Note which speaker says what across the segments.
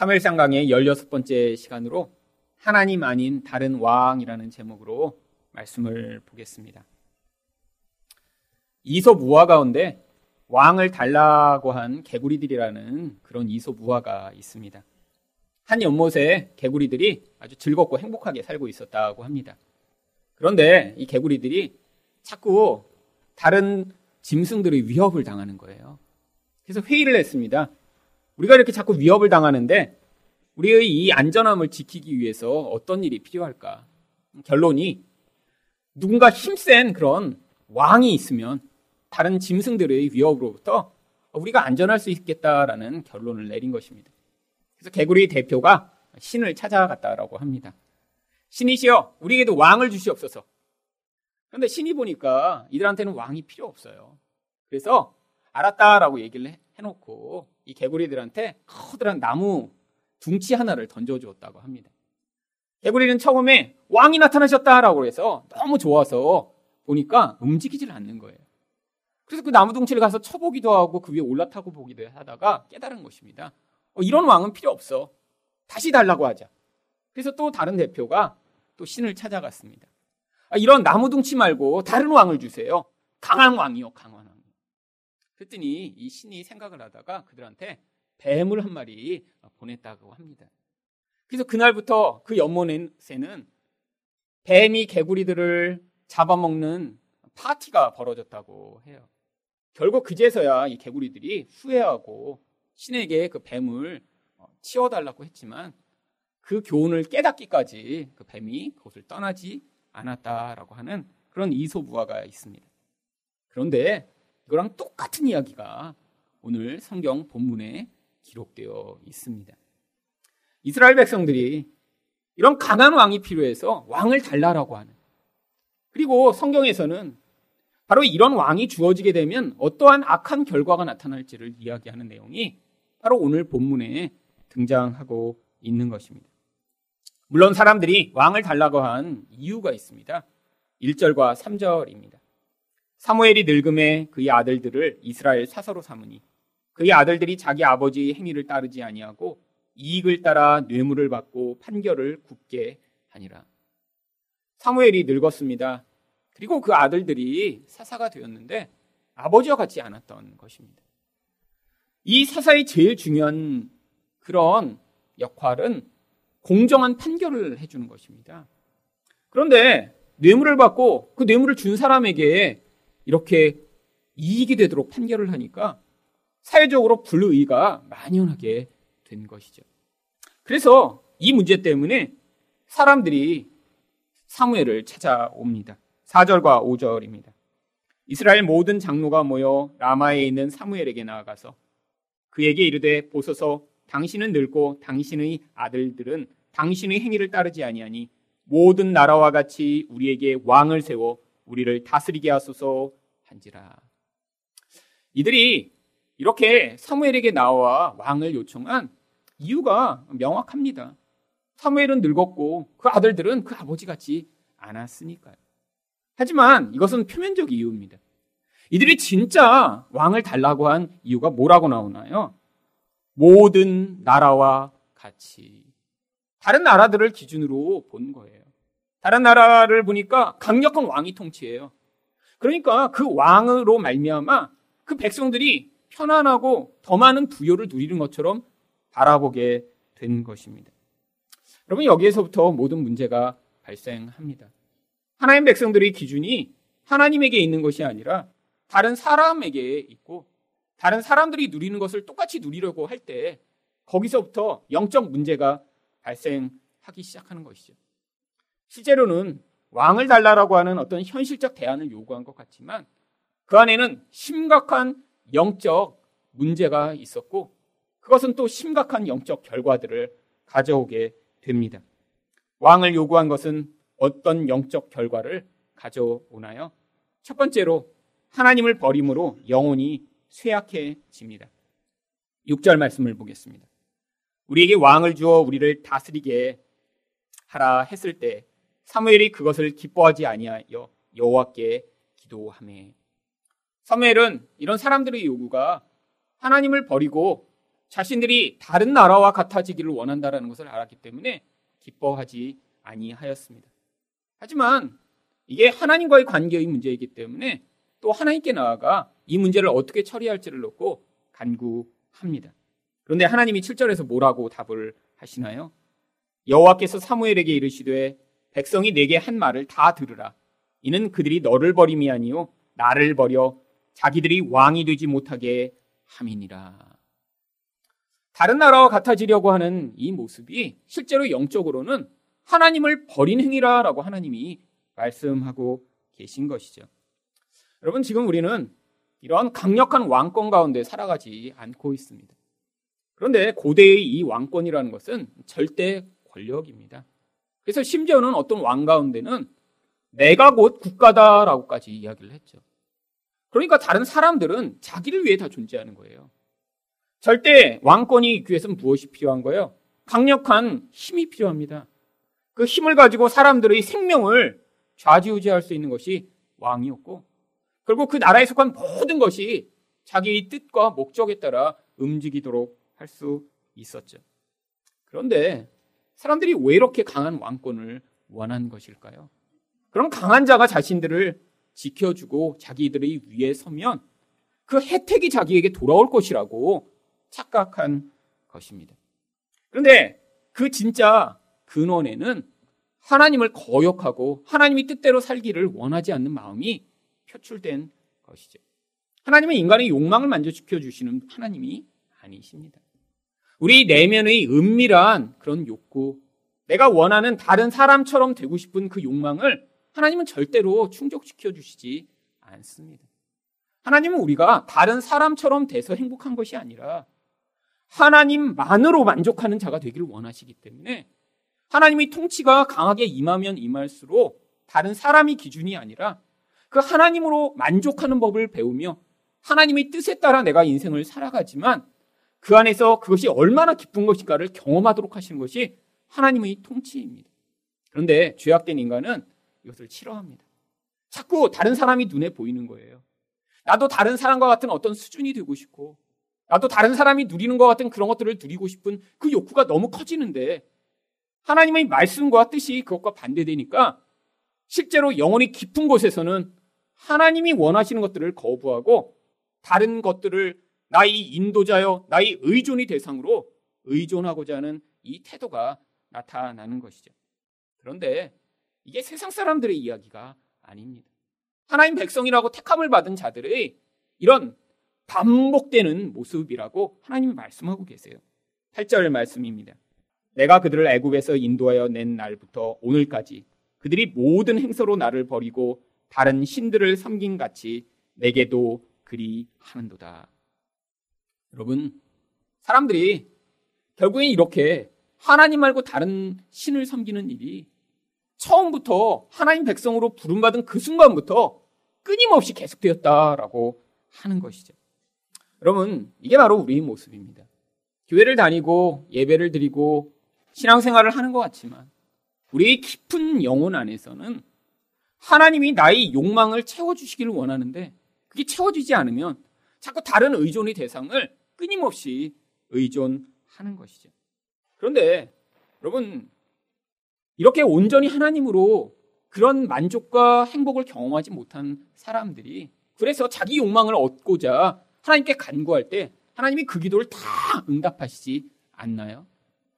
Speaker 1: 3일상 강의 16번째 시간으로 하나님 아닌 다른 왕이라는 제목으로 말씀을 보겠습니다. 이솝 우화 가운데 왕을 달라고 한 개구리들이라는 그런 이솝 우화가 있습니다. 한 연못에 개구리들이 아주 즐겁고 행복하게 살고 있었다고 합니다. 그런데 이 개구리들이 자꾸 다른 짐승들의 위협을 당하는 거예요. 그래서 회의를 했습니다. 우리가 이렇게 자꾸 위협을 당하는데 우리의 이 안전함을 지키기 위해서 어떤 일이 필요할까? 결론이 누군가 힘센 그런 왕이 있으면 다른 짐승들의 위협으로부터 우리가 안전할 수 있겠다라는 결론을 내린 것입니다. 그래서 개구리 대표가 신을 찾아갔다라고 합니다. 신이시여, 우리에게도 왕을 주시옵소서. 그런데 신이 보니까 이들한테는 왕이 필요 없어요. 그래서 알았다라고 얘기를 해놓고 이 개구리들한테 커다란 나무 둥치 하나를 던져주었다고 합니다. 개구리는 처음에 왕이 나타나셨다라고 해서 너무 좋아서 보니까 움직이질 않는 거예요. 그래서 그 나무 둥치를 가서 쳐보기도 하고 그 위에 올라타고 보기도 하다가 깨달은 것입니다. 어, 이런 왕은 필요 없어. 다시 달라고 하자. 그래서 또 다른 대표가 또 신을 찾아갔습니다. 아, 이런 나무 둥치 말고 다른 왕을 주세요. 강한 왕이요, 강한 왕. 그랬더니 이 신이 생각을 하다가 그들한테 뱀을 한 마리 보냈다고 합니다. 그래서 그날부터 그 연못에는 뱀이 개구리들을 잡아먹는 파티가 벌어졌다고 해요. 결국 그제서야 이 개구리들이 후회하고 신에게 그 뱀을 어, 치워달라고 했지만 그 교훈을 깨닫기까지 그 뱀이 그것을 떠나지 않았다라고 하는 그런 이소부화가 있습니다. 그런데 이거랑 똑같은 이야기가 오늘 성경 본문에 기록되어 있습니다. 이스라엘 백성들이 이런 강한 왕이 필요해서 왕을 달라라고 하는 그리고 성경에서는 바로 이런 왕이 주어지게 되면 어떠한 악한 결과가 나타날지를 이야기하는 내용이 바로 오늘 본문에 등장하고 있는 것입니다. 물론 사람들이 왕을 달라고 한 이유가 있습니다. 1절과 3절입니다. 사무엘이 늙음에 그의 아들들을 이스라엘 사서로 삼으니 그의 아들들이 자기 아버지의 행위를 따르지 아니하고 이익을 따라 뇌물을 받고 판결을 굽게 하니라. 사무엘이 늙었습니다. 그리고 그 아들들이 사사가 되었는데 아버지와 같지 않았던 것입니다. 이 사사의 제일 중요한 그런 역할은 공정한 판결을 해주는 것입니다. 그런데 뇌물을 받고 그 뇌물을 준 사람에게 이렇게 이익이 되도록 판결을 하니까 사회적으로 불의가 만연하게 된 것이죠. 그래서 이 문제 때문에 사람들이 사무엘을 찾아옵니다. 4절과 5절입니다. 이스라엘 모든 장로가 모여 라마에 있는 사무엘에게 나아가서 그에게 이르되 보소서 당신은 늙고 당신의 아들들은 당신의 행위를 따르지 아니하니 모든 나라와 같이 우리에게 왕을 세워 우리를 다스리게 하소서 한지라. 이들이 이렇게 사무엘에게 나와 왕을 요청한 이유가 명확합니다. 사무엘은 늙었고 그 아들들은 그 아버지 같지 않았으니까요. 하지만 이것은 표면적 이유입니다. 이들이 진짜 왕을 달라고 한 이유가 뭐라고 나오나요? 모든 나라와 같이. 다른 나라들을 기준으로 본 거예요. 다른 나라를 보니까 강력한 왕이 통치해요. 그러니까 그 왕으로 말미암아 그 백성들이 편안하고 더 많은 부여를 누리는 것처럼 바라보게 된 것입니다. 여러분 여기에서부터 모든 문제가 발생합니다. 하나님 백성들의 기준이 하나님에게 있는 것이 아니라 다른 사람에게 있고 다른 사람들이 누리는 것을 똑같이 누리려고 할 때 거기서부터 영적 문제가 발생하기 시작하는 것이죠. 실제로는 왕을 달라라고 하는 어떤 현실적 대안을 요구한 것 같지만 그 안에는 심각한 영적 문제가 있었고 그것은 또 심각한 영적 결과들을 가져오게 됩니다. 왕을 요구한 것은 어떤 영적 결과를 가져오나요? 첫 번째로 하나님을 버림으로 영혼이 쇠약해집니다. 6절 말씀을 보겠습니다. 우리에게 왕을 주어 우리를 다스리게 하라 했을 때 사무엘이 그것을 기뻐하지 아니하여 여호와께 기도하매. 사무엘은 이런 사람들의 요구가 하나님을 버리고 자신들이 다른 나라와 같아지기를 원한다라는 것을 알았기 때문에 기뻐하지 아니하였습니다. 하지만 이게 하나님과의 관계의 문제이기 때문에 또 하나님께 나아가 이 문제를 어떻게 처리할지를 놓고 간구합니다. 그런데 하나님이 7절에서 뭐라고 답을 하시나요? 여호와께서 사무엘에게 이르시되 백성이 내게 한 말을 다 들으라. 이는 그들이 너를 버림이 아니요 나를 버려 자기들이 왕이 되지 못하게 함이니라. 다른 나라와 같아지려고 하는 이 모습이 실제로 영적으로는 하나님을 버린 행위라라고 하나님이 말씀하고 계신 것이죠. 여러분 지금 우리는 이러한 강력한 왕권 가운데 살아가지 않고 있습니다. 그런데 고대의 이 왕권이라는 것은 절대 권력입니다. 그래서 심지어는 어떤 왕 가운데는 내가 곧 국가다라고까지 이야기를 했죠. 그러니까 다른 사람들은 자기를 위해 다 존재하는 거예요. 절대 왕권이 있기 위해서는 무엇이 필요한 거예요? 강력한 힘이 필요합니다. 그 힘을 가지고 사람들의 생명을 좌지우지할 수 있는 것이 왕이었고, 그리고 그 나라에 속한 모든 것이 자기의 뜻과 목적에 따라 움직이도록 할 수 있었죠. 그런데 사람들이 왜 이렇게 강한 왕권을 원한 것일까요? 그럼 강한 자가 자신들을 지켜주고 자기들의 위에 서면 그 혜택이 자기에게 돌아올 것이라고 착각한 것입니다. 그런데 그 진짜 근원에는 하나님을 거역하고 하나님이 뜻대로 살기를 원하지 않는 마음이 표출된 것이죠. 하나님은 인간의 욕망을 만족시켜 주시는 하나님이 아니십니다. 우리 내면의 은밀한 그런 욕구, 내가 원하는 다른 사람처럼 되고 싶은 그 욕망을 하나님은 절대로 충족시켜 주시지 않습니다. 하나님은 우리가 다른 사람처럼 돼서 행복한 것이 아니라 하나님만으로 만족하는 자가 되기를 원하시기 때문에 하나님의 통치가 강하게 임하면 임할수록 다른 사람이 기준이 아니라 그 하나님으로 만족하는 법을 배우며 하나님의 뜻에 따라 내가 인생을 살아가지만 그 안에서 그것이 얼마나 기쁜 것인가를 경험하도록 하시는 것이 하나님의 통치입니다. 그런데 죄악된 인간은 이것을 싫어합니다. 자꾸 다른 사람이 눈에 보이는 거예요. 나도 다른 사람과 같은 어떤 수준이 되고 싶고 나도 다른 사람이 누리는 것 같은 그런 것들을 누리고 싶은 그 욕구가 너무 커지는데 하나님의 말씀과 뜻이 그것과 반대되니까 실제로 영혼이 깊은 곳에서는 하나님이 원하시는 것들을 거부하고 다른 것들을 나의 인도자여 나의 의존이 대상으로 의존하고자 하는 이 태도가 나타나는 것이죠. 그런데 이게 세상 사람들의 이야기가 아닙니다. 하나님 백성이라고 택함을 받은 자들의 이런 반복되는 모습이라고 하나님이 말씀하고 계세요. 8절 말씀입니다. 내가 그들을 애굽에서 인도하여 낸 날부터 오늘까지 그들이 모든 행서로 나를 버리고 다른 신들을 섬긴 같이 내게도 그리 하는도다. 여러분, 사람들이 결국엔 이렇게 하나님 말고 다른 신을 섬기는 일이 처음부터 하나님 백성으로 부름받은 그 순간부터 끊임없이 계속되었다라고 하는 것이죠. 여러분, 이게 바로 우리의 모습입니다. 교회를 다니고 예배를 드리고 신앙생활을 하는 것 같지만 우리의 깊은 영혼 안에서는 하나님이 나의 욕망을 채워주시기를 원하는데 그게 채워지지 않으면 자꾸 다른 의존의 대상을 끊임없이 의존하는 것이죠. 그런데 여러분 이렇게 온전히 하나님으로 그런 만족과 행복을 경험하지 못한 사람들이 그래서 자기 욕망을 얻고자 하나님께 간구할 때 하나님이 그 기도를 다 응답하시지 않나요?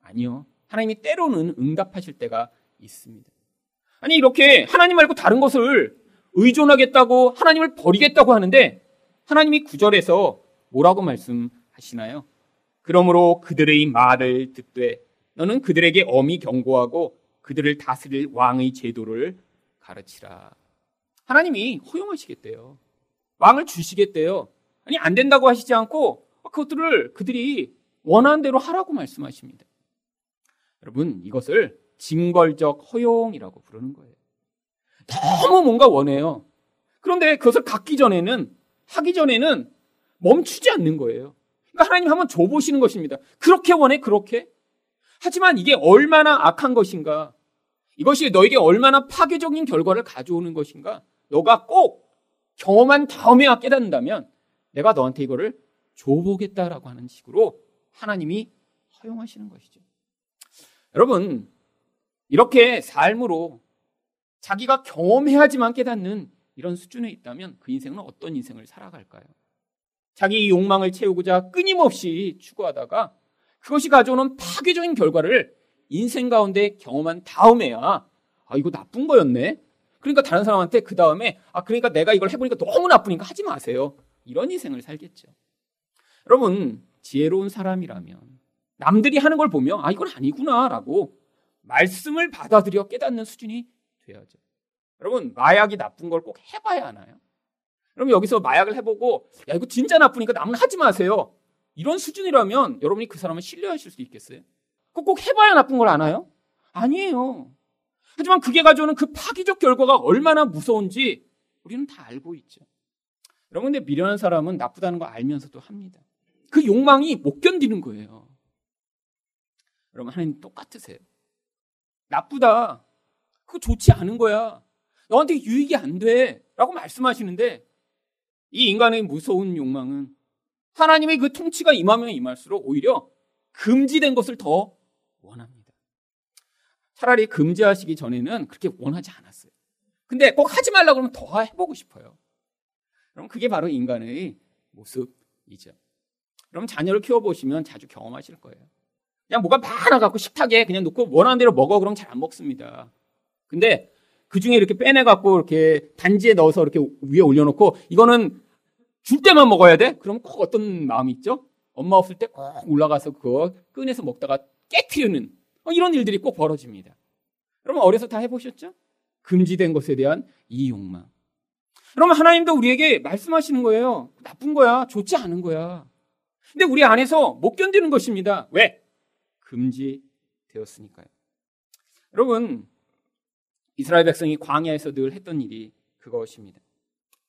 Speaker 1: 아니요. 하나님이 때로는 응답하실 때가 있습니다. 아니 이렇게 하나님 말고 다른 것을 의존하겠다고 하나님을 버리겠다고 하는데 하나님이 구절에서 뭐라고 말씀 하시나요? 그러므로 그들의 말을 듣되 너는 그들에게 엄히 경고하고 그들을 다스릴 왕의 제도를 가르치라. 하나님이 허용하시겠대요. 왕을 주시겠대요. 아니, 안 된다고 하시지 않고 그것들을 그들이 원하는 대로 하라고 말씀하십니다. 여러분, 이것을 징벌적 허용이라고 부르는 거예요. 너무 뭔가 원해요. 그런데 그것을 갖기 전에는, 하기 전에는 멈추지 않는 거예요. 그러니까 하나님 한번 줘보시는 것입니다. 그렇게 원해, 그렇게? 하지만 이게 얼마나 악한 것인가? 이것이 너에게 얼마나 파괴적인 결과를 가져오는 것인가? 너가 꼭 경험한 다음에야 깨닫는다면 내가 너한테 이거를 줘보겠다라고 하는 식으로 하나님이 허용하시는 것이죠. 여러분, 이렇게 삶으로 자기가 경험해야지만 깨닫는 이런 수준에 있다면 그 인생은 어떤 인생을 살아갈까요? 자기 욕망을 채우고자 끊임없이 추구하다가 그것이 가져오는 파괴적인 결과를 인생 가운데 경험한 다음에야 아 이거 나쁜 거였네. 그러니까 다른 사람한테 그 다음에 아 그러니까 내가 이걸 해보니까 너무 나쁘니까 하지 마세요. 이런 인생을 살겠죠. 여러분 지혜로운 사람이라면 남들이 하는 걸 보면 아 이건 아니구나라고 말씀을 받아들여 깨닫는 수준이 돼야죠. 여러분 마약이 나쁜 걸 꼭 해봐야 하나요? 그럼 여기서 마약을 해보고 야 이거 진짜 나쁘니까 남은 하지 마세요. 이런 수준이라면 여러분이 그 사람을 신뢰하실 수 있겠어요? 꼭 해봐야 나쁜 걸 아나요? 아니에요. 하지만 그게 가져오는 그 파기적 결과가 얼마나 무서운지 우리는 다 알고 있죠. 여러분, 근데 미련한 사람은 나쁘다는 거 알면서도 합니다. 그 욕망이 못 견디는 거예요. 여러분, 하나님 똑같으세요. 나쁘다. 그거 좋지 않은 거야. 너한테 유익이 안 돼. 라고 말씀하시는데 이 인간의 무서운 욕망은 하나님의 그 통치가 임하면 임할수록 오히려 금지된 것을 더 원합니다. 차라리 금지하시기 전에는 그렇게 원하지 않았어요. 근데 꼭 하지 말라고 하면 더 해보고 싶어요. 그럼 그게 바로 인간의 모습이죠. 그럼 자녀를 키워보시면 자주 경험하실 거예요. 그냥 뭐가 많아갖고 식탁에 그냥 놓고 원하는 대로 먹어 그럼 잘 안 먹습니다. 근데 그 중에 이렇게 빼내갖고 이렇게 단지에 넣어서 이렇게 위에 올려놓고 이거는 줄 때만 먹어야 돼? 그럼 꼭 어떤 마음이 있죠? 엄마 없을 때 꼭 올라가서 그거 꺼내서 먹다가 깨트리는 어, 이런 일들이 꼭 벌어집니다. 여러분 어려서 다 해보셨죠? 금지된 것에 대한 이 욕망. 그러면 하나님도 우리에게 말씀하시는 거예요. 나쁜 거야. 좋지 않은 거야. 근데 우리 안에서 못 견디는 것입니다. 왜? 금지되었으니까요. 여러분, 이스라엘 백성이 광야에서 늘 했던 일이 그것입니다.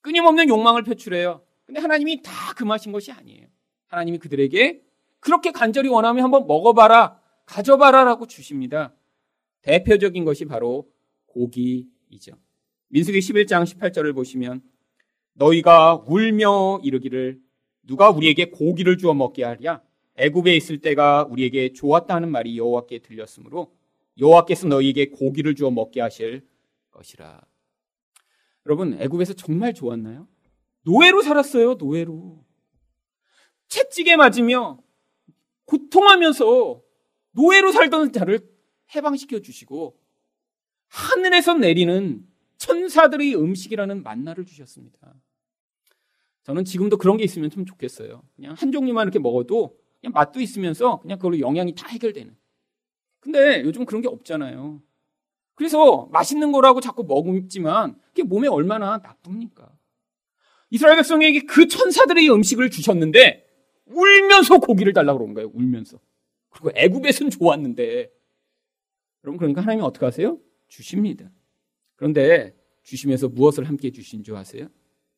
Speaker 1: 끊임없는 욕망을 표출해요. 근데 하나님이 다 금하신 것이 아니에요. 하나님이 그들에게 그렇게 간절히 원하면 한번 먹어봐라, 가져봐라 라고 주십니다. 대표적인 것이 바로 고기이죠. 민수기 11장 18절을 보시면 너희가 울며 이르기를 누가 우리에게 고기를 주어 먹게 하랴 애굽에 있을 때가 우리에게 좋았다는 말이 여호와께 들렸으므로 여호와께서 너희에게 고기를 주어 먹게 하실 것이라. 여러분 애굽에서 정말 좋았나요? 노예로 살았어요, 노예로. 채찍에 맞으며 고통하면서 노예로 살던 자를 해방시켜 주시고 하늘에서 내리는 천사들의 음식이라는 만나를 주셨습니다. 저는 지금도 그런 게 있으면 좀 좋겠어요. 그냥 한 종류만 이렇게 먹어도 그냥 맛도 있으면서 그냥 그걸로 영양이 다 해결되는. 근데 요즘 그런 게 없잖아요. 그래서 맛있는 거라고 자꾸 먹지만 그게 몸에 얼마나 나쁩니까? 이스라엘 백성에게 그 천사들의 음식을 주셨는데 울면서 고기를 달라고 그런 거예요. 울면서. 그리고 애굽에선 좋았는데 여러분 그러니까 하나님이 어떻게 하세요? 주십니다. 그런데 주시면서 무엇을 함께 주신 줄 아세요?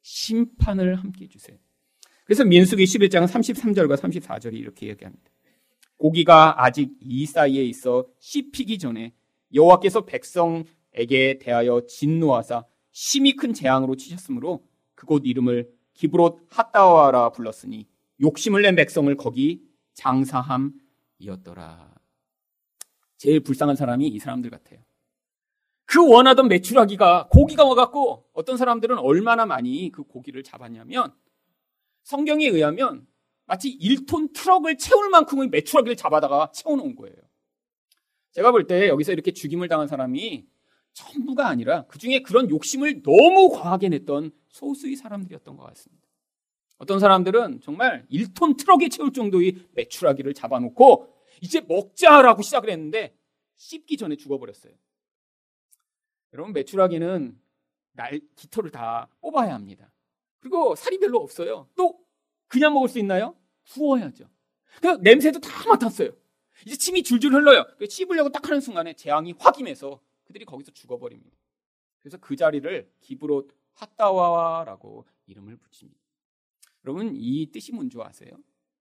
Speaker 1: 심판을 함께 주세요. 그래서 민수기 11장 33절과 34절이 이렇게 얘기합니다. 고기가 아직 이 사이에 있어 씹히기 전에 여호와께서 백성에게 대하여 진노하사 심히 큰 재앙으로 치셨으므로 그곳 이름을 기브롯 핫다와라 불렀으니 욕심을 낸 백성을 거기 장사함이었더라. 제일 불쌍한 사람이 이 사람들 같아요. 그 원하던 매출하기가 고기가 와갖고 어떤 사람들은 얼마나 많이 그 고기를 잡았냐면 성경에 의하면 마치 1톤 트럭을 채울 만큼의 매출하기를 잡아다가 채워놓은 거예요. 제가 볼 때 여기서 이렇게 죽임을 당한 사람이 전부가 아니라 그 중에 그런 욕심을 너무 과하게 냈던 소수의 사람들이었던 것 같습니다. 어떤 사람들은 정말 1톤 트럭에 채울 정도의 매출하기를 잡아놓고 이제 먹자라고 시작을 했는데 씹기 전에 죽어버렸어요. 여러분 매출하기는 날 깃털을 다 뽑아야 합니다. 그리고 살이 별로 없어요. 또 그냥 먹을 수 있나요? 구워야죠. 그 냄새도 다 맡았어요. 이제 침이 줄줄 흘러요. 씹으려고 딱 하는 순간에 재앙이 확 임해서 그들이 거기서 죽어버립니다. 그래서 그 자리를 기브롯 핫다와라고 이름을 붙입니다. 여러분 이 뜻이 뭔지 아세요?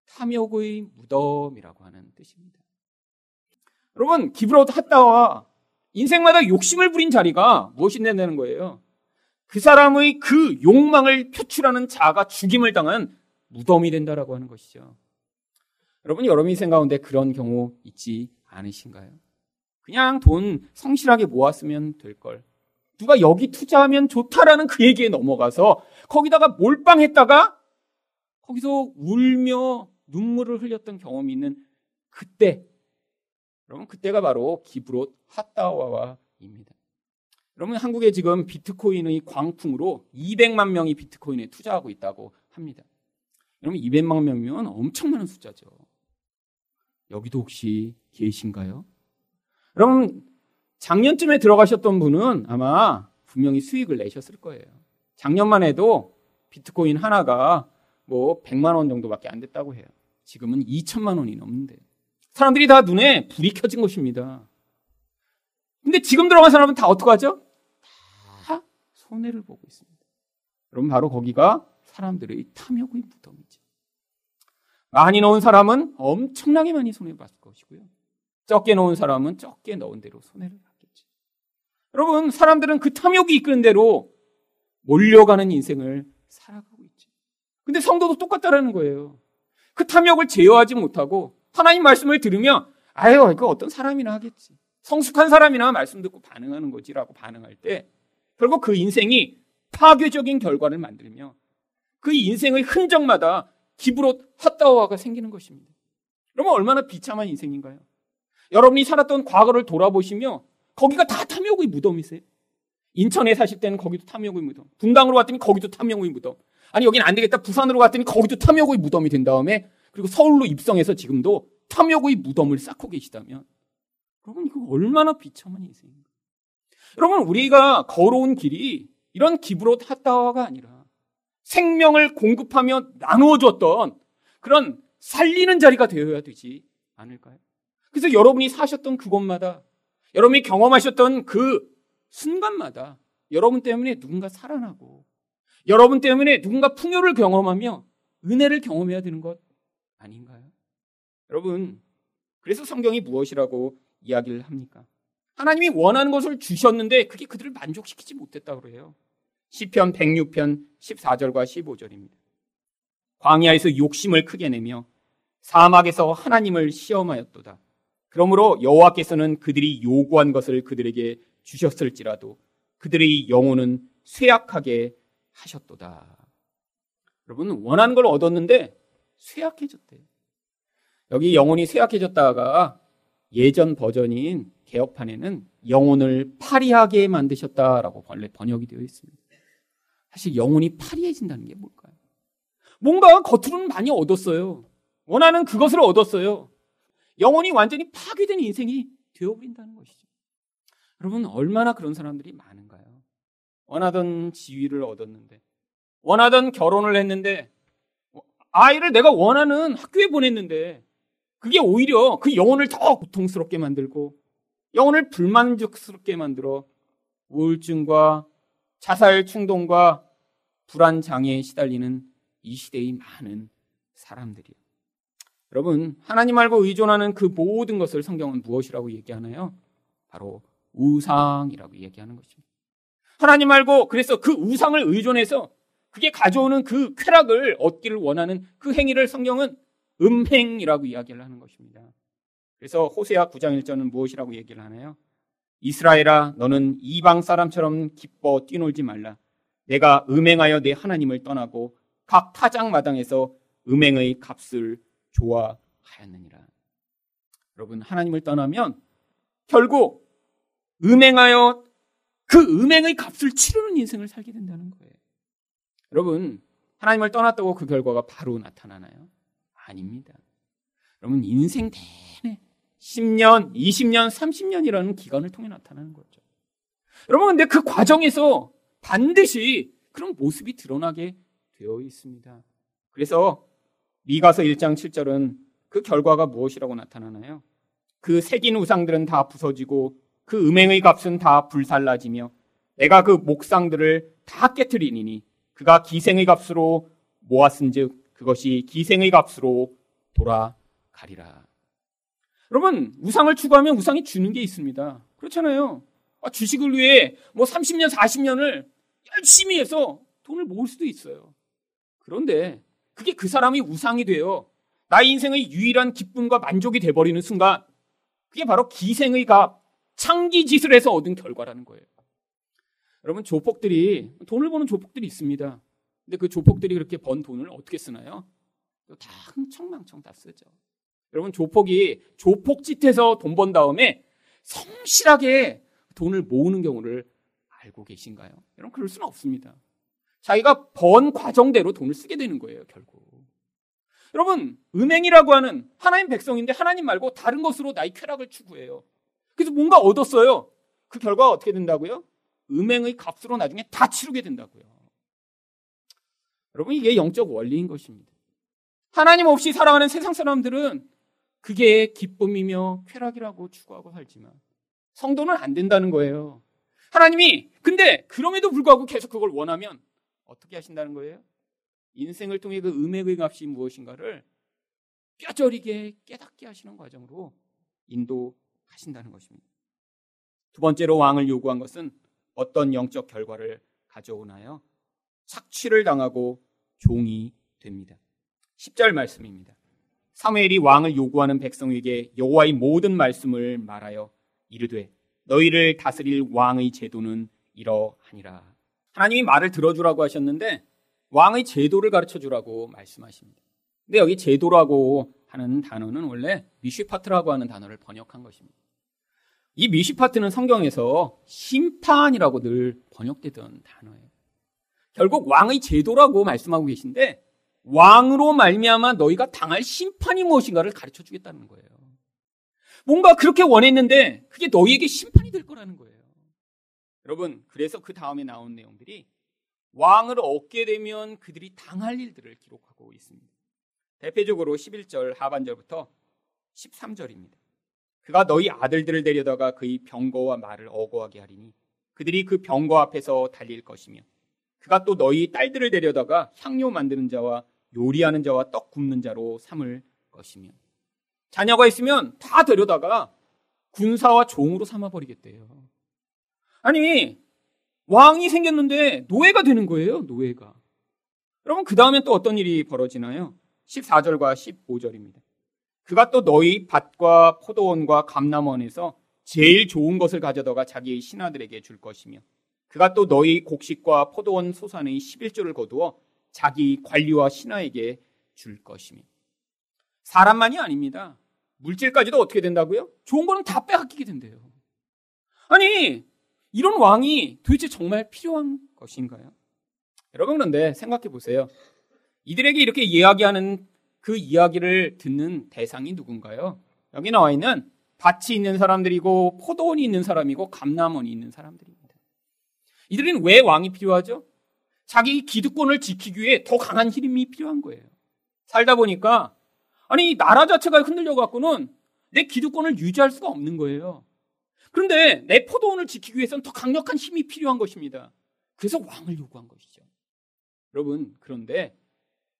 Speaker 1: 탐욕의 무덤이라고 하는 뜻입니다. 여러분 기브롯 핫다와 인생마다 욕심을 부린 자리가 무엇이 되는 거예요? 그 사람의 그 욕망을 표출하는 자가 죽임을 당한 무덤이 된다라고 하는 것이죠. 여러분, 여러분 인생 가운데 그런 경우 있지 않으신가요? 그냥 돈 성실하게 모았으면 될 걸. 누가 여기 투자하면 좋다라는 그 얘기에 넘어가서 거기다가 몰빵했다가 거기서 울며 눈물을 흘렸던 경험이 있는 그때 여러분 그때가 바로 기브롯 핫다와와입니다. 여러분 한국에 지금 비트코인의 광풍으로 200만 명이 비트코인에 투자하고 있다고 합니다. 여러분 200만 명이면 엄청 많은 숫자죠. 여기도 혹시 계신가요? 여러분 작년쯤에 들어가셨던 분은 아마 분명히 수익을 내셨을 거예요. 작년만 해도 비트코인 하나가 뭐 100만 원 정도밖에 안 됐다고 해요. 지금은 2천만 원이 넘는데. 사람들이 다 눈에 불이 켜진 것입니다. 근데 지금 들어간 사람은 다 어떡하죠? 다 손해를 보고 있습니다. 여러분 바로 거기가 사람들의 탐욕의 무덤이죠. 많이 넣은 사람은 엄청나게 많이 손해 봤을 것이고요. 적게 넣은 사람은 적게 넣은 대로 손해를 받겠죠. 여러분 사람들은 그 탐욕이 이끄는 대로 몰려가는 인생을 살아가고 있죠. 근데 성도도 똑같다라는 거예요. 그 탐욕을 제어하지 못하고 하나님 말씀을 들으며 아유, 이거 어떤 사람이나 하겠지. 성숙한 사람이나 말씀 듣고 반응하는 거지라고 반응할 때 결국 그 인생이 파괴적인 결과를 만들며 그 인생의 흔적마다 기부로 핫다와가 생기는 것입니다. 그러면 얼마나 비참한 인생인가요? 여러분이 살았던 과거를 돌아보시며 거기가 다 탐욕의 무덤이세요. 인천에 사실 때는 거기도 탐욕의 무덤. 분당으로 왔더니 거기도 탐욕의 무덤. 아니 여긴 안 되겠다. 부산으로 갔더니 거기도 탐욕의 무덤이 된 다음에 그리고 서울로 입성해서 지금도 탐욕의 무덤을 쌓고 계시다면 여러분 이거 얼마나 비참한 인생인가. 여러분 우리가 걸어온 길이 이런 기브로 핫다와가 아니라 생명을 공급하며 나누어 줬던 그런 살리는 자리가 되어야 되지 않을까요? 그래서 여러분이 사셨던 그곳마다 여러분이 경험하셨던 그 순간마다 여러분 때문에 누군가 살아나고 여러분 때문에 누군가 풍요를 경험하며 은혜를 경험해야 되는 것 아닌가요? 여러분, 그래서 성경이 무엇이라고 이야기를 합니까? 하나님이 원하는 것을 주셨는데 그게 그들을 만족시키지 못했다고 그래요. 시편 106편 14절과 15절입니다. 광야에서 욕심을 크게 내며 사막에서 하나님을 시험하였도다. 그러므로 여호와께서는 그들이 요구한 것을 그들에게 주셨을지라도 그들의 영혼은 쇠약하게 하셨도다. 여러분 원하는 걸 얻었는데 쇠약해졌대요. 여기 영혼이 쇠약해졌다가 예전 버전인 개혁판에는 영혼을 파리하게 만드셨다라고 번역이 되어 있습니다. 사실 영혼이 파리해진다는 게 뭘까요? 뭔가 겉으로는 많이 얻었어요. 원하는 그것을 얻었어요. 영혼이 완전히 파괴된 인생이 되어버린다는 것이죠. 여러분, 얼마나 그런 사람들이 많은가요? 원하던 지위를 얻었는데, 원하던 결혼을 했는데, 아이를 내가 원하는 학교에 보냈는데, 그게 오히려 그 영혼을 더 고통스럽게 만들고, 영혼을 불만족스럽게 만들어 우울증과 자살 충동과 불안 장애에 시달리는 이 시대의 많은 사람들이요. 여러분, 하나님 말고 의존하는 그 모든 것을 성경은 무엇이라고 얘기하나요? 바로 우상이라고 얘기하는 것입니다. 하나님 말고 그래서 그 우상을 의존해서 그게 가져오는 그 쾌락을 얻기를 원하는 그 행위를 성경은 음행이라고 이야기를 하는 것입니다. 그래서 호세아 9장 1절은 무엇이라고 얘기를 하나요? 이스라엘아 너는 이방 사람처럼 기뻐 뛰놀지 말라. 내가 음행하여 내 하나님을 떠나고 각 타작 마당에서 음행의 값을 좋아하였느니라. 여러분 하나님을 떠나면 결국 음행하여 그 음행의 값을 치르는 인생을 살게 된다는 거예요. 여러분, 하나님을 떠났다고 그 결과가 바로 나타나나요? 아닙니다. 여러분, 인생 내내 10년, 20년, 30년이라는 기간을 통해 나타나는 거죠. 여러분, 근데 그 과정에서 반드시 그런 모습이 드러나게 되어 있습니다. 그래서 미가서 1장 7절은 그 결과가 무엇이라고 나타나나요? 그 새긴 우상들은 다 부서지고 그 음행의 값은 다 불살라지며 내가 그 목상들을 다 깨뜨리니 그가 기생의 값으로 모았은즉 그것이 기생의 값으로 돌아가리라. 여러분 우상을 추구하면 우상이 주는 게 있습니다. 그렇잖아요. 아, 주식을 위해 뭐 30년, 40년을 열심히 해서 돈을 모을 수도 있어요. 그런데 그게 그 사람이 우상이 되어 나의 인생의 유일한 기쁨과 만족이 돼버리는 순간 그게 바로 기생의 값, 창기짓을 해서 얻은 결과라는 거예요. 여러분 조폭들이 돈을 버는 조폭들이 있습니다. 근데 그 조폭들이 그렇게 번 돈을 어떻게 쓰나요? 다 흥청망청 다 쓰죠. 여러분 조폭이 조폭짓해서 돈 번 다음에 성실하게 돈을 모으는 경우를 알고 계신가요? 여러분 그럴 수는 없습니다. 자기가 번 과정대로 돈을 쓰게 되는 거예요, 결국. 여러분, 음행이라고 하는 하나님 백성인데 하나님 말고 다른 것으로 나의 쾌락을 추구해요. 그래서 뭔가 얻었어요. 그 결과가 어떻게 된다고요? 음행의 값으로 나중에 다 치르게 된다고요. 여러분, 이게 영적 원리인 것입니다. 하나님 없이 살아가는 세상 사람들은 그게 기쁨이며 쾌락이라고 추구하고 살지만 성도는 안 된다는 거예요. 하나님이 근데 그럼에도 불구하고 계속 그걸 원하면 어떻게 하신다는 거예요? 인생을 통해 그 음액의 값이 무엇인가를 뼈저리게 깨닫게 하시는 과정으로 인도하신다는 것입니다. 두 번째로 왕을 요구한 것은 어떤 영적 결과를 가져오나요? 착취를 당하고 종이 됩니다. 10절 말씀입니다. 사무엘이 왕을 요구하는 백성에게 여호와의 모든 말씀을 말하여 이르되 너희를 다스릴 왕의 제도는 이러하니라. 하나님이 말을 들어주라고 하셨는데 왕의 제도를 가르쳐 주라고 말씀하십니다. 근데 여기 제도라고 하는 단어는 원래 미쉬파트라고 하는 단어를 번역한 것입니다. 이 미쉬파트는 성경에서 심판이라고 늘 번역되던 단어예요. 결국 왕의 제도라고 말씀하고 계신데 왕으로 말미암아 너희가 당할 심판이 무엇인가를 가르쳐 주겠다는 거예요. 뭔가 그렇게 원했는데 그게 너희에게 심판이 될 거라는 거예요. 여러분, 그래서 그 다음에 나온 내용들이 왕을 얻게 되면 그들이 당할 일들을 기록하고 있습니다. 대표적으로 11절 하반절부터 13절입니다. 그가 너희 아들들을 데려다가 그의 병거와 말을 어거하게 하리니 그들이 그 병거 앞에서 달릴 것이며 그가 또 너희 딸들을 데려다가 향료 만드는 자와 요리하는 자와 떡 굽는 자로 삼을 것이며 자녀가 있으면 다 데려다가 군사와 종으로 삼아버리겠대요. 아니 왕이 생겼는데 노예가 되는 거예요. 노예가. 여러분 그 다음에 또 어떤 일이 벌어지나요? 14절과 15절입니다. 그가 또 너희 밭과 포도원과 감남원에서 제일 좋은 것을 가져다가 자기의 신하들에게 줄 것이며 그가 또 너희 곡식과 포도원 소산의 11조를 거두어 자기 관리와 신하에게 줄 것이며 사람만이 아닙니다. 물질까지도 어떻게 된다고요? 좋은 거는 다 빼앗기게 된대요. 아니 이런 왕이 도대체 정말 필요한 것인가요? 여러분 그런데 생각해 보세요. 이들에게 이렇게 이야기하는 그 이야기를 듣는 대상이 누군가요? 여기 나와 있는 밭이 있는 사람들이고 포도원이 있는 사람이고 감남원이 있는 사람들입니다. 이들은 왜 왕이 필요하죠? 자기 기득권을 지키기 위해 더 강한 힘이 필요한 거예요. 살다 보니까 아니 나라 자체가 흔들려 갖고는 내 기득권을 유지할 수가 없는 거예요. 그런데 내 포도원을 지키기 위해서는 더 강력한 힘이 필요한 것입니다. 그래서 왕을 요구한 것이죠. 여러분, 그런데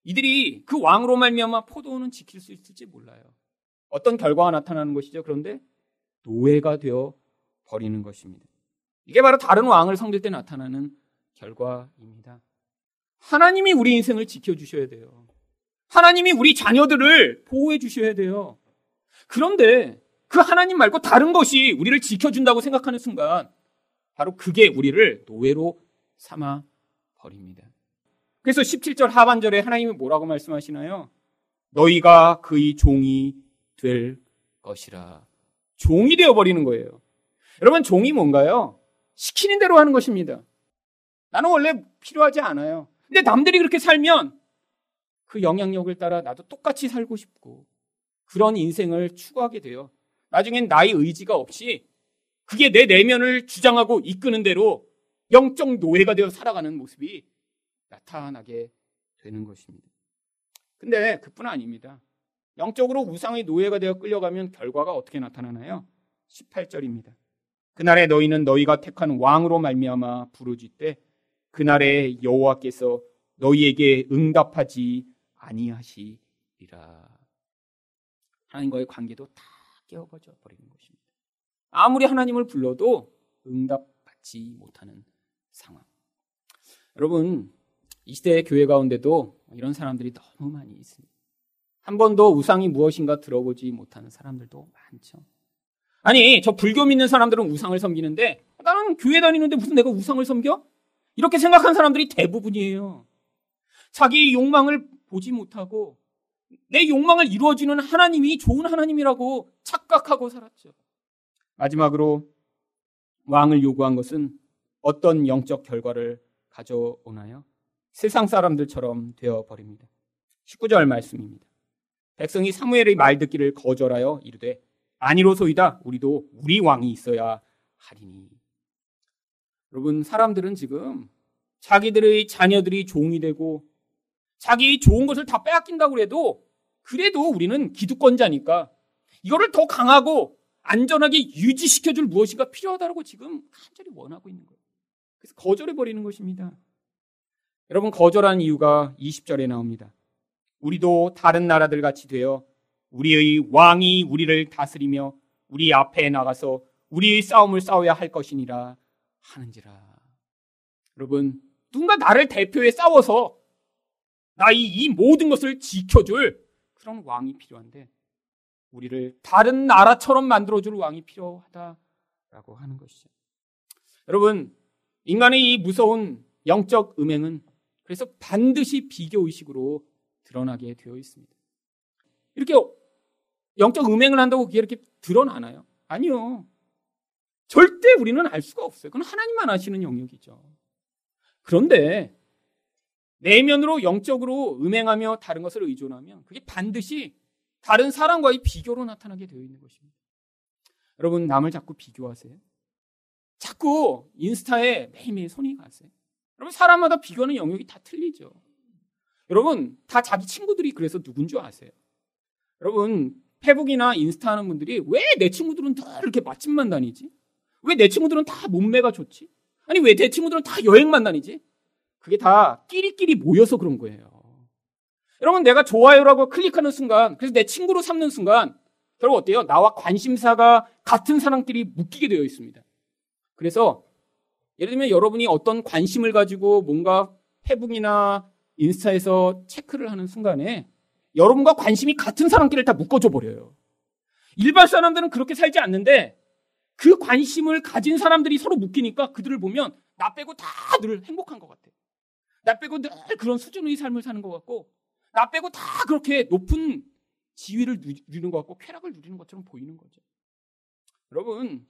Speaker 1: 이들이 그 왕으로 말미암아 포도원은 지킬 수 있을지 몰라요. 어떤 결과가 나타나는 것이죠. 그런데 노예가 되어 버리는 것입니다. 이게 바로 다른 왕을 섬길 때 나타나는 결과입니다. 하나님이 우리 인생을 지켜주셔야 돼요. 하나님이 우리 자녀들을 보호해 주셔야 돼요. 그런데 그 하나님 말고 다른 것이 우리를 지켜준다고 생각하는 순간 바로 그게 우리를 노예로 삼아 버립니다. 그래서 17절 하반절에 하나님이 뭐라고 말씀하시나요? 너희가 그의 종이 될 것이라. 종이 되어버리는 거예요. 여러분, 종이 뭔가요? 시키는 대로 하는 것입니다. 나는 원래 필요하지 않아요. 근데 남들이 그렇게 살면 그 영향력을 따라 나도 똑같이 살고 싶고 그런 인생을 추구하게 돼요. 나중엔 나의 의지가 없이 그게 내 내면을 주장하고 이끄는 대로 영적 노예가 되어 살아가는 모습이 나타나게 되는 것입니다. 근데 그뿐 아닙니다. 영적으로 우상의 노예가 되어 끌려가면 결과가 어떻게 나타나나요? 18절입니다. 그날에 너희는 너희가 택한 왕으로 말미암아 부르짖되 그날에 여호와께서 너희에게 응답하지 아니하시리라. 하나님과의 관계도 다 깨어버져 버리는 것입니다. 아무리 하나님을 불러도 응답받지 못하는 상황. 여러분, 이 시대의 교회 가운데도 이런 사람들이 너무 많이 있습니다. 한 번도 우상이 무엇인가 들어보지 못하는 사람들도 많죠. 아니, 저 불교 믿는 사람들은 우상을 섬기는데 나는 교회 다니는데 무슨 내가 우상을 섬겨? 이렇게 생각한 사람들이 대부분이에요. 자기 욕망을 보지 못하고 내 욕망을 이루어주는 하나님이 좋은 하나님이라고 착각하고 살았죠. 마지막으로 왕을 요구한 것은 어떤 영적 결과를 가져오나요? 세상 사람들처럼 되어 버립니다. 19절 말씀입니다. 백성이 사무엘의 말 듣기를 거절하여 이르되 아니로소이다 우리도 우리 왕이 있어야 하리니. 여러분 사람들은 지금 자기들의 자녀들이 종이 되고 자기 좋은 것을 다 빼앗긴다고 해도 그래도 우리는 기득권자니까 이거를 더 강하고 안전하게 유지시켜줄 무엇인가 필요하다고 지금 간절히 원하고 있는 거예요. 그래서 거절해버리는 것입니다. 여러분, 거절한 이유가 20절에 나옵니다. 우리도 다른 나라들 같이 되어 우리의 왕이 우리를 다스리며 우리 앞에 나가서 우리의 싸움을 싸워야 할 것이니라 하는지라. 여러분, 누군가 나를 대표해 싸워서 나이 이 모든 것을 지켜줄 그런 왕이 필요한데 우리를 다른 나라처럼 만들어줄 왕이 필요하다라고 하는 것이죠. 여러분, 인간의 이 무서운 영적 음행은 그래서 반드시 비교 의식으로 드러나게 되어 있습니다. 이렇게 영적 음행을 한다고 그게 이렇게 드러나나요? 아니요. 절대 우리는 알 수가 없어요. 그건 하나님만 아시는 영역이죠. 그런데 내면으로 영적으로 음행하며 다른 것을 의존하면 그게 반드시 다른 사람과의 비교로 나타나게 되어 있는 것입니다. 여러분 남을 자꾸 비교하세요. 자꾸 인스타에 매일매일 손이 가세요. 여러분 사람마다 비교하는 영역이 다 틀리죠. 여러분 다 자기 친구들이 그래서 누군 줄 아세요? 여러분 페북이나 인스타 하는 분들이 왜 내 친구들은 다 이렇게 맛집만 다니지? 왜 내 친구들은 다 몸매가 좋지? 아니 왜 내 친구들은 다 여행만 다니지? 그게 다 끼리끼리 모여서 그런 거예요. 여러분 내가 좋아요라고 클릭하는 순간 그래서 내 친구로 삼는 순간 결국 어때요? 나와 관심사가 같은 사람끼리 묶이게 되어 있습니다. 그래서 예를 들면 여러분이 어떤 관심을 가지고 뭔가 페북이나 인스타에서 체크를 하는 순간에 여러분과 관심이 같은 사람끼리를 다 묶어줘 버려요. 일반 사람들은 그렇게 살지 않는데 그 관심을 가진 사람들이 서로 묶이니까 그들을 보면 나 빼고 다 늘 행복한 것 같아. 나 빼고 늘 그런 수준의 삶을 사는 것 같고 나 빼고 다 그렇게 높은 지위를 누리는 것 같고 쾌락을 누리는 것처럼 보이는 거죠. 여러분,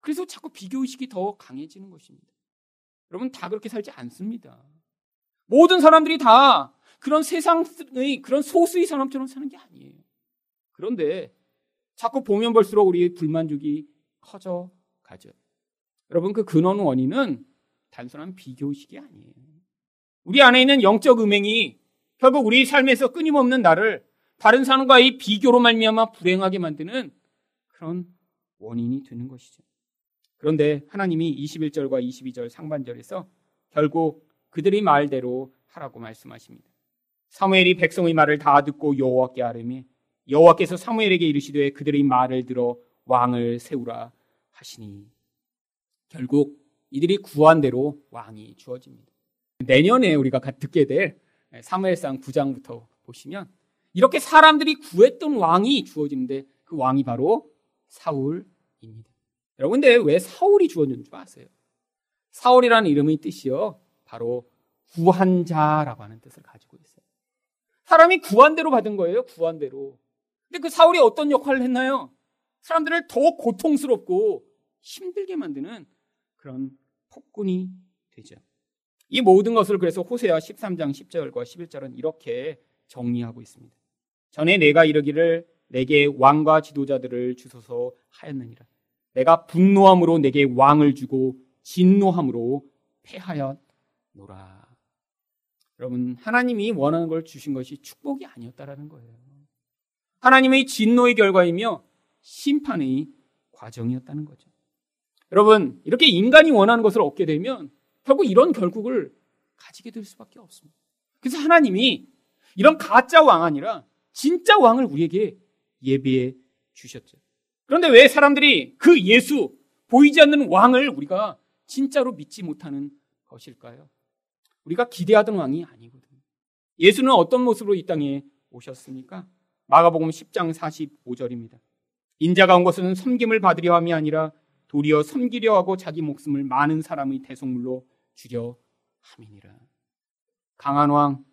Speaker 1: 그래서 자꾸 비교의식이 더 강해지는 것입니다. 여러분, 다 그렇게 살지 않습니다. 모든 사람들이 다 그런 세상의 그런 소수의 사람처럼 사는 게 아니에요. 그런데 자꾸 보면 볼수록 우리의 불만족이 커져 가죠. 여러분, 그 근원 원인은 단순한 비교의식이 아니에요. 우리 안에 있는 영적 음행이 결국 우리 삶에서 끊임없는 나를 다른 사람과의 비교로 말미암아 불행하게 만드는 그런 원인이 되는 것이죠. 그런데 하나님이 21절과 22절 상반절에서 결국 그들의 말대로 하라고 말씀하십니다. 사무엘이 백성의 말을 다 듣고 여호와께 아뢰매 여호와께서 사무엘에게 이르시되 그들의 말을 들어 왕을 세우라 하시니 결국 이들이 구한 대로 왕이 주어집니다. 내년에 우리가 듣게 될 사무엘상 9장부터 보시면 이렇게 사람들이 구했던 왕이 주어지는데 그 왕이 바로 사울입니다. 여러분 근데 왜 사울이 주어진 줄 아세요? 사울이라는 이름의 뜻이요. 바로 구한 자라고 하는 뜻을 가지고 있어요. 사람이 구한 대로 받은 거예요. 구한 대로. 근데 그 사울이 어떤 역할을 했나요? 사람들을 더 고통스럽고 힘들게 만드는 그런 폭군이 되죠. 이 모든 것을 그래서 호세아 13장 10절과 11절은 이렇게 정리하고 있습니다. 전에 내가 이르기를 내게 왕과 지도자들을 주소서 하였느니라. 내가 분노함으로 내게 왕을 주고 진노함으로 패하였노라. 여러분, 하나님이 원하는 걸 주신 것이 축복이 아니었다라는 거예요. 하나님의 진노의 결과이며 심판의 과정이었다는 거죠. 여러분, 이렇게 인간이 원하는 것을 얻게 되면 결국 이런 결국을 가지게 될 수밖에 없습니다. 그래서 하나님이 이런 가짜 왕 아니라 진짜 왕을 우리에게 예비해 주셨죠. 그런데 왜 사람들이 그 예수, 보이지 않는 왕을 우리가 진짜로 믿지 못하는 것일까요? 우리가 기대하던 왕이 아니거든요. 예수는 어떤 모습으로 이 땅에 오셨습니까? 마가복음 10장 45절입니다. 인자가 온 것은 섬김을 받으려 함이 아니라 도리어 섬기려 하고 자기 목숨을 많은 사람의 대속물로 주려 함이니라. 강한 왕.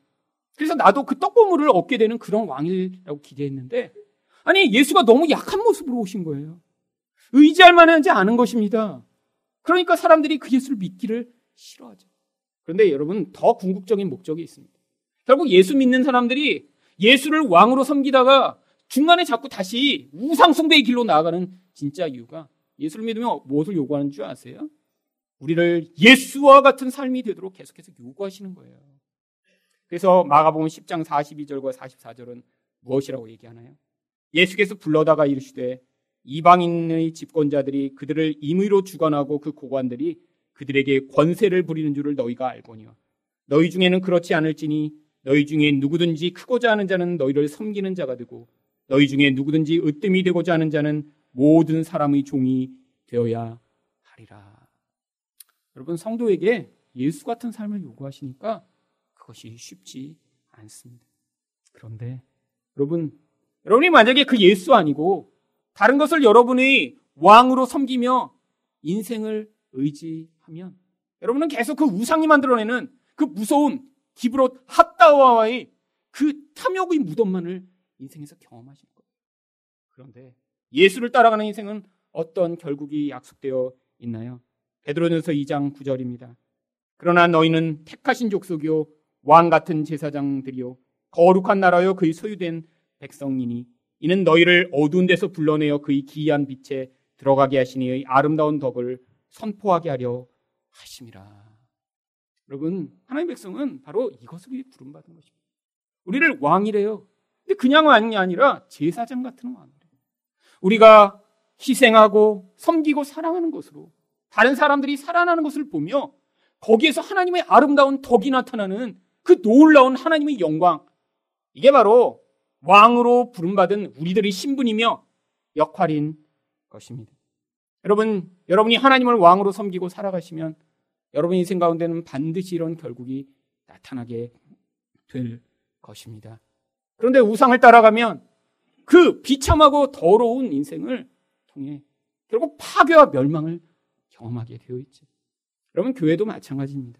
Speaker 1: 그래서 나도 그 떡고물을 얻게 되는 그런 왕이라고 기대했는데 아니 예수가 너무 약한 모습으로 오신 거예요. 의지할 만하지 않은 것입니다. 그러니까 사람들이 그 예수를 믿기를 싫어하죠. 그런데 여러분 더 궁극적인 목적이 있습니다. 결국 예수 믿는 사람들이 예수를 왕으로 섬기다가 중간에 자꾸 다시 우상숭배의 길로 나아가는 진짜 이유가 예수를 믿으면 무엇을 요구하는 줄 아세요? 우리를 예수와 같은 삶이 되도록 계속해서 요구하시는 거예요. 그래서 마가복음 10장 42절과 44절은 무엇이라고 얘기하나요? 예수께서 불러다가 이르시되 이방인의 집권자들이 그들을 임의로 주관하고 그 고관들이 그들에게 권세를 부리는 줄을 너희가 알거니와 너희 중에는 그렇지 않을지니 너희 중에 누구든지 크고자 하는 자는 너희를 섬기는 자가 되고 너희 중에 누구든지 으뜸이 되고자 하는 자는 모든 사람의 종이 되어야 하리라. 여러분 성도에게 예수 같은 삶을 요구하시니까 그것이 쉽지 않습니다. 그런데 여러분 여러분이 만약에 그 예수 아니고 다른 것을 여러분의 왕으로 섬기며 인생을 의지하면 여러분은 계속 그 우상이 만들어내는 그 무서운 기브롯 핫다와의 그 탐욕의 무덤만을 인생에서 경험하실 거예요. 그런데 예수를 따라가는 인생은 어떤 결국이 약속되어 있나요? 베드로전서 2장 9절입니다. 그러나 너희는 택하신 족속이요 왕 같은 제사장들이요 거룩한 나라요 그의 소유된 백성이니 이는 너희를 어두운 데서 불러내어 그의 기이한 빛에 들어가게 하시니 아름다운 덕을 선포하게 하려 하심이라. 여러분, 하나님 백성은 바로 이것을 위해 부름받은 것입니다. 우리를 왕이래요. 근데 그냥 왕이 아니라 제사장 같은 왕이래요. 우리가 희생하고 섬기고 사랑하는 것으로 다른 사람들이 살아나는 것을 보며 거기에서 하나님의 아름다운 덕이 나타나는 그 놀라운 하나님의 영광. 이게 바로 왕으로 부름받은 우리들의 신분이며 역할인 것입니다. 여러분, 여러분이 하나님을 왕으로 섬기고 살아가시면 여러분 인생 가운데는 반드시 이런 결국이 나타나게 될 것입니다. 그런데 우상을 따라가면 그 비참하고 더러운 인생을 통해 결국 파괴와 멸망을 경험하게 되어 있죠. 여러분, 교회도 마찬가지입니다.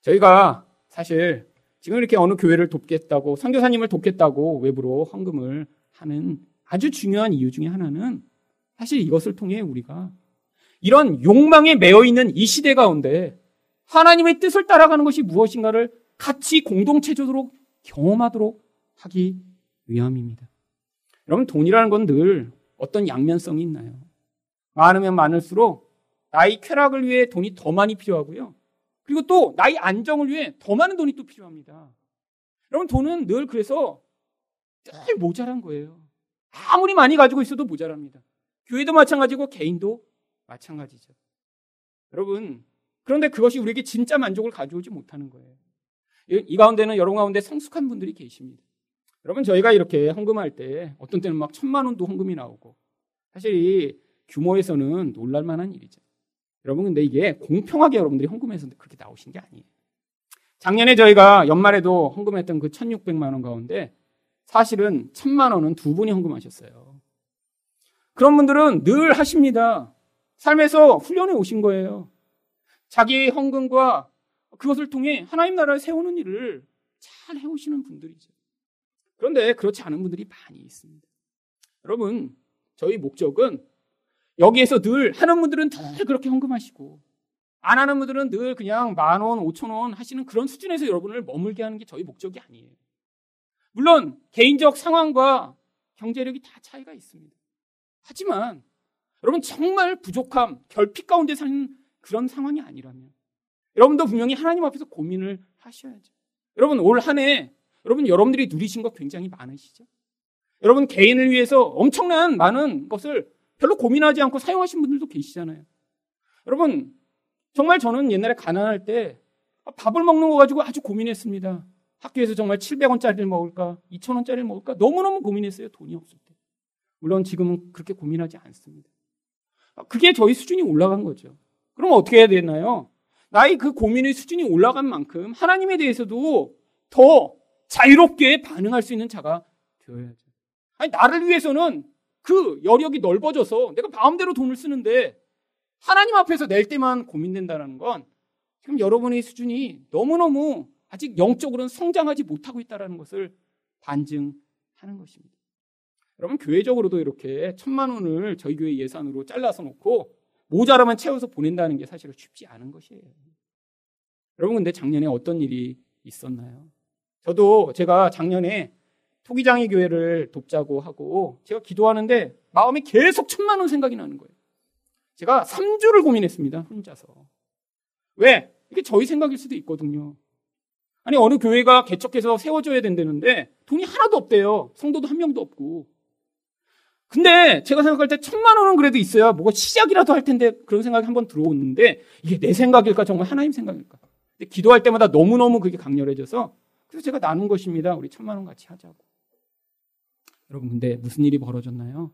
Speaker 1: 저희가 사실 지금 이렇게 어느 교회를 돕겠다고, 선교사님을 돕겠다고 외부로 헌금을 하는 아주 중요한 이유 중에 하나는 사실 이것을 통해 우리가 이런 욕망에 매여 있는 이 시대 가운데 하나님의 뜻을 따라가는 것이 무엇인가를 같이 공동체적으로 경험하도록 하기 위함입니다. 여러분, 돈이라는 건 늘 어떤 양면성이 있나요? 많으면 많을수록 나의 쾌락을 위해 돈이 더 많이 필요하고요. 그리고 또 나의 안정을 위해 더 많은 돈이 또 필요합니다. 여러분, 돈은 늘 그래서 늘 모자란 거예요. 아무리 많이 가지고 있어도 모자랍니다. 교회도 마찬가지고 개인도 마찬가지죠. 여러분, 그런데 그것이 우리에게 진짜 만족을 가져오지 못하는 거예요. 이 가운데는 여러분 가운데 성숙한 분들이 계십니다. 여러분, 저희가 이렇게 헌금할 때 어떤 때는 막 천만 원도 헌금이 나오고 사실 이 규모에서는 놀랄 만한 일이죠. 여러분, 근데 이게 공평하게 여러분들이 헌금해서 그렇게 나오신 게 아니에요. 작년에 저희가 연말에도 헌금했던 그 1600만 원 가운데 사실은 천만 원은 두 분이 헌금하셨어요. 그런 분들은 늘 하십니다. 삶에서 훈련해 오신 거예요. 자기의 헌금과 그것을 통해 하나님 나라를 세우는 일을 잘 해오시는 분들이죠. 그런데 그렇지 않은 분들이 많이 있습니다. 여러분, 저희 목적은 여기에서 늘 하는 분들은 늘 그렇게 헌금하시고 안 하는 분들은 늘 그냥 만 원, 오천 원 하시는 그런 수준에서 여러분을 머물게 하는 게 저희 목적이 아니에요. 물론 개인적 상황과 경제력이 다 차이가 있습니다. 하지만 여러분 정말 부족함, 결핍 가운데 사는 그런 상황이 아니라면 여러분도 분명히 하나님 앞에서 고민을 하셔야죠. 여러분 올 한 해 여러분 여러분들이 누리신 것 굉장히 많으시죠? 여러분 개인을 위해서 엄청난 많은 것을 별로 고민하지 않고 사용하신 분들도 계시잖아요. 여러분 정말 저는 옛날에 가난할 때 밥을 먹는 거 가지고 아주 고민했습니다. 학교에서 정말 700원짜리를 먹을까? 2,000원짜리를 먹을까? 너무너무 고민했어요. 돈이 없을 때. 물론 지금은 그렇게 고민하지 않습니다. 그게 저희 수준이 올라간 거죠. 그럼 어떻게 해야 되나요? 나의 그 고민의 수준이 올라간 만큼 하나님에 대해서도 더 자유롭게 반응할 수 있는 자가 되어야죠. 아니, 나를 위해서는 그 여력이 넓어져서 내가 마음대로 돈을 쓰는데 하나님 앞에서 낼 때만 고민된다는 건 지금 여러분의 수준이 너무너무 아직 영적으로는 성장하지 못하고 있다는 것을 반증하는 것입니다. 여러분 교회적으로도 이렇게 천만 원을 저희 교회 예산으로 잘라서 놓고 모자라만 채워서 보낸다는 게 사실은 쉽지 않은 것이에요. 여러분 근데 작년에 어떤 일이 있었나요? 저도 제가 작년에 토기장의 교회를 돕자고 하고 제가 기도하는데 마음에 계속 천만 원 생각이 나는 거예요. 제가 3주를 고민했습니다. 혼자서. 왜? 이게 저희 생각일 수도 있거든요. 아니 어느 교회가 개척해서 세워줘야 된다는데 돈이 하나도 없대요. 성도도 한 명도 없고. 근데 제가 생각할 때 천만 원은 그래도 있어야 뭐가 시작이라도 할 텐데 그런 생각이 한번 들어오는데 이게 내 생각일까 정말 하나님 생각일까? 근데 기도할 때마다 너무너무 그게 강렬해져서 그래서 제가 나눈 것입니다. 우리 천만 원 같이 하자고. 여러분 근데 무슨 일이 벌어졌나요?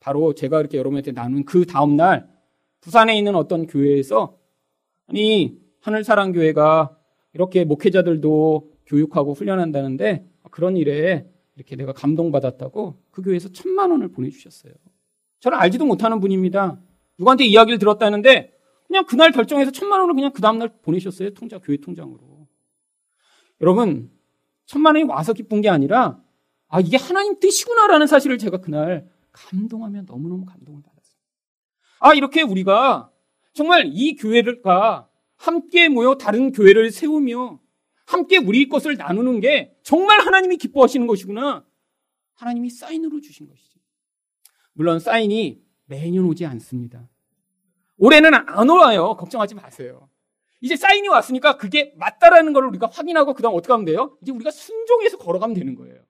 Speaker 1: 바로 제가 이렇게 여러분한테 나눈 그 다음 날 부산에 있는 어떤 교회에서 아니 하늘사랑 교회가 이렇게 목회자들도 교육하고 훈련한다는데 그런 일에 이렇게 내가 감동받았다고 그 교회에서 천만 원을 보내주셨어요. 저는 알지도 못하는 분입니다. 누구한테 이야기를 들었다는데 그냥 그날 결정해서 천만 원을 그냥 그 다음날 보내셨어요. 통장, 교회 통장으로. 여러분, 천만 원이 와서 기쁜 게 아니라 아, 이게 하나님 뜻이구나라는 사실을 제가 그날 감동하며 너무너무 감동을 받았어요. 아, 이렇게 우리가 정말 이 교회가 함께 모여 다른 교회를 세우며 함께 우리 것을 나누는 게 정말 하나님이 기뻐하시는 것이구나. 하나님이 사인으로 주신 것이죠. 물론 사인이 매년 오지 않습니다. 올해는 안 와요. 걱정하지 마세요. 이제 사인이 왔으니까 그게 맞다라는 걸 우리가 확인하고 그다음 어떻게 하면 돼요? 이제 우리가 순종해서 걸어가면 되는 거예요.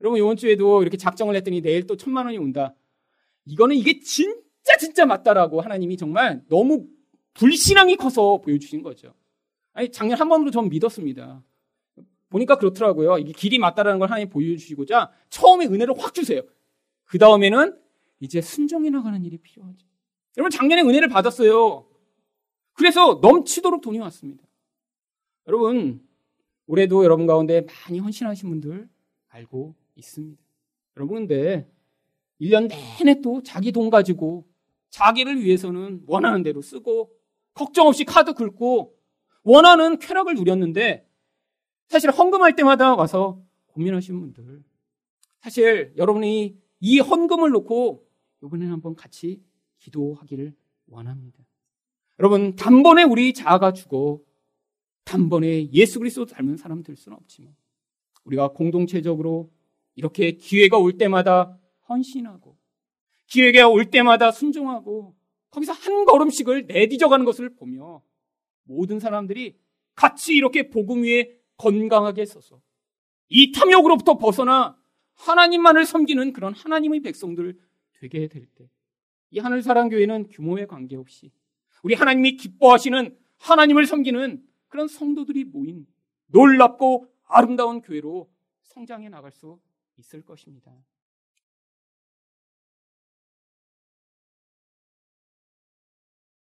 Speaker 1: 여러분 이번 주에도 이렇게 작정을 했더니 내일 또 천만 원이 온다. 이거는 이게 진짜 진짜 맞다라고 하나님이 정말 너무 불신앙이 커서 보여주신 거죠. 아니, 작년 한 번으로 전 믿었습니다. 보니까 그렇더라고요. 이게 길이 맞다라는 걸 하나님 보여주시고자 처음에 은혜를 확 주세요. 그 다음에는 이제 순종해 나가는 일이 필요하죠. 여러분, 작년에 은혜를 받았어요. 그래서 넘치도록 돈이 왔습니다. 여러분, 올해도 여러분 가운데 많이 헌신하신 분들 알고 있습니다. 여러분, 근데 1년 내내 또 자기 돈 가지고 자기를 위해서는 원하는 대로 쓰고 걱정 없이 카드 긁고 원하는 쾌락을 누렸는데 사실 헌금할 때마다 와서 고민하시는 분들 사실 여러분이 이 헌금을 놓고 이번에는 한번 같이 기도하기를 원합니다. 여러분 단번에 우리 자아가 죽어 단번에 예수 그리스도 닮은 사람 될 수는 없지만 우리가 공동체적으로 이렇게 기회가 올 때마다 헌신하고 기회가 올 때마다 순종하고 거기서 한 걸음씩을 내디져가는 것을 보며 모든 사람들이 같이 이렇게 복음 위에 건강하게 서서 이 탐욕으로부터 벗어나 하나님만을 섬기는 그런 하나님의 백성들 되게 될 때, 이 하늘사랑교회는 규모에 관계없이 우리 하나님이 기뻐하시는 하나님을 섬기는 그런 성도들이 모인 놀랍고 아름다운 교회로 성장해 나갈 수 있을 것입니다.